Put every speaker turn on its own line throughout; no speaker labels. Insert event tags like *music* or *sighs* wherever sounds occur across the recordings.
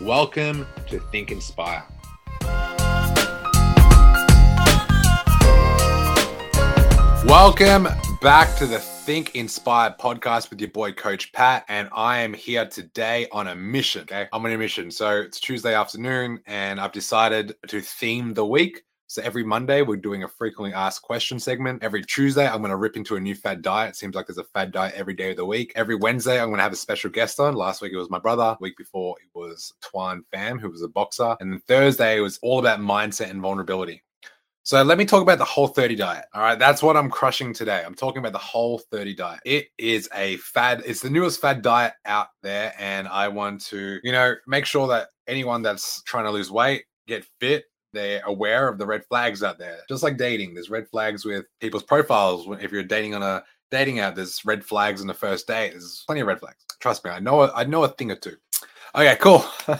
Welcome to Think Inspire. Welcome back to the Think Inspired podcast with your boy Coach Pat, and I am here today on a mission. Okay, I'm on a mission. So it's Tuesday afternoon, and I've decided to theme the week. So every Monday, we're doing a frequently asked question segment. Every Tuesday, I'm going to rip into a new fad diet. Seems like there's a fad diet every day of the week. Every Wednesday, I'm going to have a special guest on. Last week, it was my brother. week before, it was Tuan Pham, who was a boxer. And then Thursday, it was all about mindset and vulnerability. So let me talk about the whole 30 diet. All right. That's what I'm crushing today. I'm talking about the whole 30 diet. It is a fad. It's the newest fad diet out there. And I want to, you know, make sure that anyone that's trying to lose weight, get fit, they're aware of the red flags out there. Just like dating, there's red flags with people's profiles. If you're dating on a dating app, there's red flags on the first date. There's plenty of red flags. Trust me, I know I know a thing or two. Okay, cool. *laughs*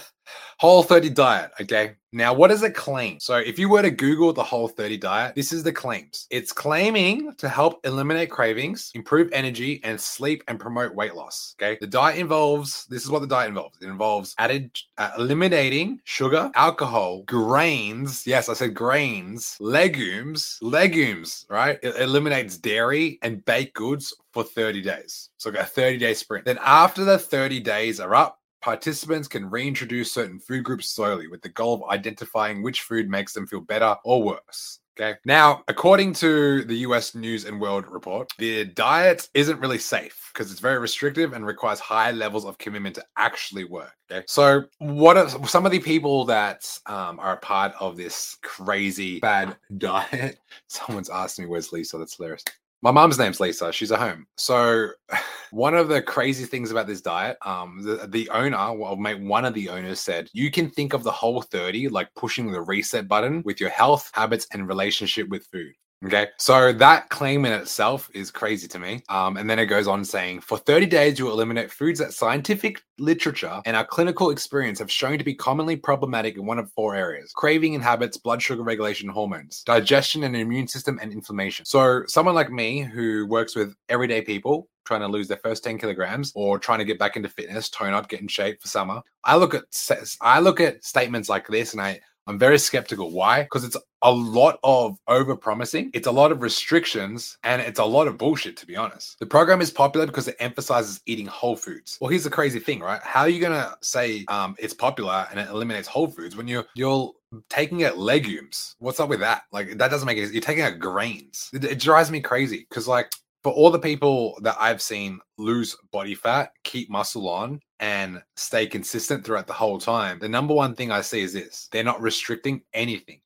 Whole 30 diet. Okay. Now, what does it claim? So, if you were to Google the Whole 30 diet, this is the claims. It's claiming to help eliminate cravings, improve energy, and sleep and promote weight loss. Okay. The diet involves this is what the diet involves it involves added uh, eliminating sugar, alcohol, grains. Yes, I said grains, legumes, legumes, right? It eliminates dairy and baked goods for 30 days. So, a 30 day sprint. Then, after the 30 days are up, Participants can reintroduce certain food groups slowly with the goal of identifying which food makes them feel better or worse. Okay. Now, according to the US News and World Report, the diet isn't really safe because it's very restrictive and requires high levels of commitment to actually work. Okay. So, what are some of the people that um, are a part of this crazy bad *laughs* diet? Someone's asked me, Where's Lisa? That's hilarious. My mom's name's Lisa. She's at home. So, *sighs* one of the crazy things about this diet, um, the, the owner, well, mate, one of the owners said, you can think of the whole 30 like pushing the reset button with your health, habits, and relationship with food. Okay. So that claim in itself is crazy to me. Um, and then it goes on saying for 30 days, you eliminate foods that scientific literature and our clinical experience have shown to be commonly problematic in one of four areas craving and habits, blood sugar regulation, hormones, digestion and immune system, and inflammation. So someone like me who works with everyday people, trying to lose their first 10 kilograms or trying to get back into fitness, tone up, get in shape for summer. I look at I look at statements like this and I I'm very skeptical. Why? Because it's a lot of over promising, it's a lot of restrictions, and it's a lot of bullshit, to be honest. The program is popular because it emphasizes eating whole foods. Well, here's the crazy thing, right? How are you gonna say um, it's popular and it eliminates whole foods when you're you're taking out legumes? What's up with that? Like that doesn't make it. You're taking out grains. It, it drives me crazy because like for all the people that I've seen lose body fat, keep muscle on, and stay consistent throughout the whole time, the number one thing I see is this they're not restricting anything.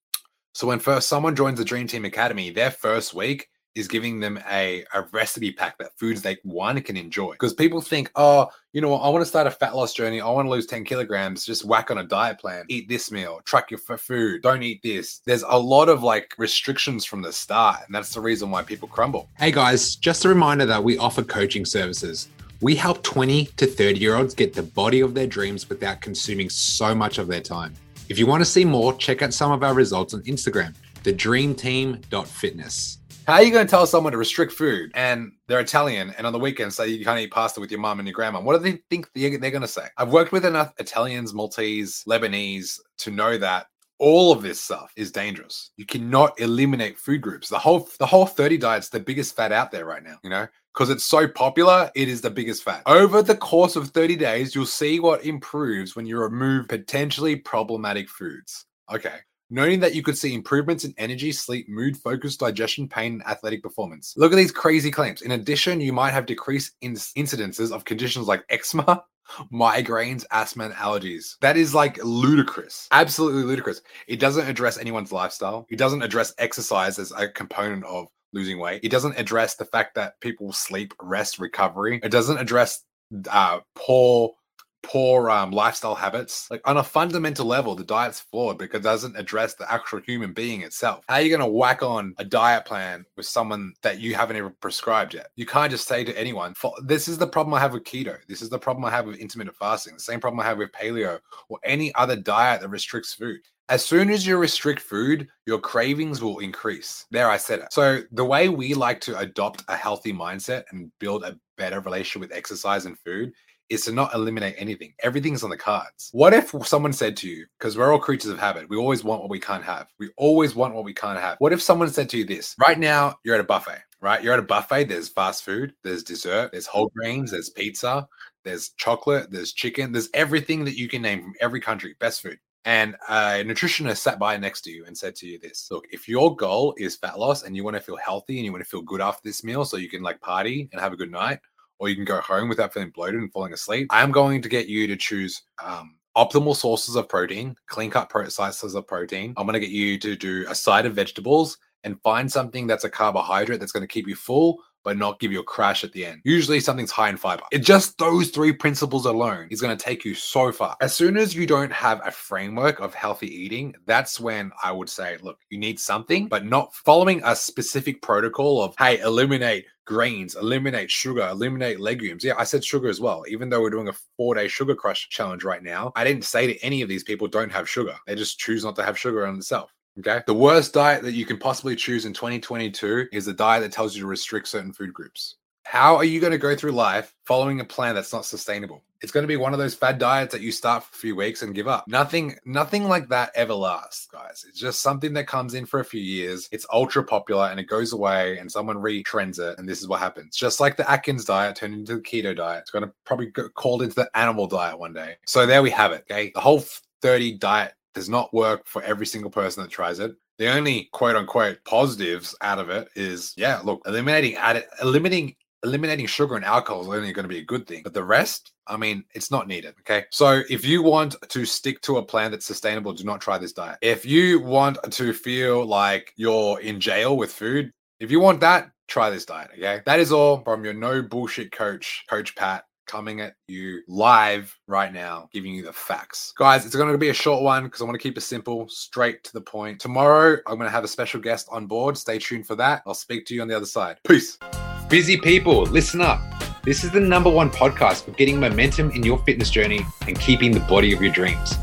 So when first someone joins the Dream Team Academy, their first week is giving them a, a recipe pack that foods they one can enjoy. Because people think, oh, you know what, I want to start a fat loss journey. I want to lose 10 kilograms. Just whack on a diet plan. Eat this meal, track your food, don't eat this. There's a lot of like restrictions from the start. And that's the reason why people crumble.
Hey guys, just a reminder that we offer coaching services. We help 20 to 30 year olds get the body of their dreams without consuming so much of their time. If you want to see more, check out some of our results on Instagram, thedreamteam.fitness.
How are you going to tell someone to restrict food and they're Italian and on the weekend say you can't eat pasta with your mom and your grandma? What do they think they're going to say? I've worked with enough Italians, Maltese, Lebanese to know that all of this stuff is dangerous. You cannot eliminate food groups. The whole the whole 30 diet's the biggest fad out there right now, you know? Because it's so popular, it is the biggest fad. Over the course of 30 days, you'll see what improves when you remove potentially problematic foods. Okay. Noting that you could see improvements in energy, sleep, mood, focus, digestion, pain, and athletic performance. Look at these crazy claims. In addition, you might have decreased in incidences of conditions like eczema, *laughs* migraines, asthma, and allergies. That is like ludicrous. Absolutely ludicrous. It doesn't address anyone's lifestyle. It doesn't address exercise as a component of losing weight. It doesn't address the fact that people sleep, rest, recovery. It doesn't address uh, poor poor um, lifestyle habits. Like on a fundamental level, the diet's flawed because it doesn't address the actual human being itself. How are you going to whack on a diet plan with someone that you haven't even prescribed yet? You can't just say to anyone, this is the problem I have with keto. This is the problem I have with intermittent fasting. The same problem I have with paleo or any other diet that restricts food. As soon as you restrict food, your cravings will increase. There, I said it. So, the way we like to adopt a healthy mindset and build a better relationship with exercise and food is to not eliminate anything. Everything's on the cards. What if someone said to you, because we're all creatures of habit, we always want what we can't have. We always want what we can't have. What if someone said to you this right now, you're at a buffet, right? You're at a buffet, there's fast food, there's dessert, there's whole grains, there's pizza, there's chocolate, there's chicken, there's everything that you can name from every country, best food. And a nutritionist sat by next to you and said to you this look, if your goal is fat loss and you want to feel healthy and you want to feel good after this meal so you can like party and have a good night, or you can go home without feeling bloated and falling asleep. I am going to get you to choose um, optimal sources of protein, clean cut pro- sources of protein. I'm going to get you to do a side of vegetables and find something that's a carbohydrate that's going to keep you full but not give you a crash at the end. Usually something's high in fiber. It just those three principles alone is going to take you so far. As soon as you don't have a framework of healthy eating, that's when I would say, look, you need something, but not following a specific protocol of, hey, eliminate grains, eliminate sugar, eliminate legumes. Yeah, I said sugar as well. Even though we're doing a four day sugar crush challenge right now, I didn't say to any of these people don't have sugar. They just choose not to have sugar on itself. Okay. The worst diet that you can possibly choose in 2022 is a diet that tells you to restrict certain food groups. How are you going to go through life following a plan that's not sustainable? It's going to be one of those fad diets that you start for a few weeks and give up. Nothing, nothing like that ever lasts, guys. It's just something that comes in for a few years. It's ultra popular and it goes away, and someone retrends it, and this is what happens. Just like the Atkins diet turned into the keto diet, it's going to probably get called into the animal diet one day. So there we have it. Okay, the whole 30 diet does not work for every single person that tries it. The only quote unquote positives out of it is, yeah, look, eliminating added, eliminating eliminating sugar and alcohol is only going to be a good thing. But the rest, I mean, it's not needed. Okay. So if you want to stick to a plan that's sustainable, do not try this diet. If you want to feel like you're in jail with food, if you want that, try this diet. Okay. That is all from your no bullshit coach, Coach Pat coming at you live right now, giving you the facts. Guys, it's going to be a short one because I want to keep it simple, straight to the point. Tomorrow, I'm going to have a special guest on board. Stay tuned for that. I'll speak to you on the other side. Peace.
Busy people, listen up. This is the number one podcast for getting momentum in your fitness journey and keeping the body of your dreams.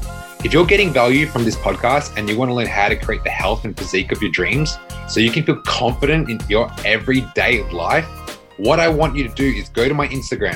If you're getting value from this podcast and you want to learn how to create the health and physique of your dreams so you can feel confident in your everyday life, what I want you to do is go to my Instagram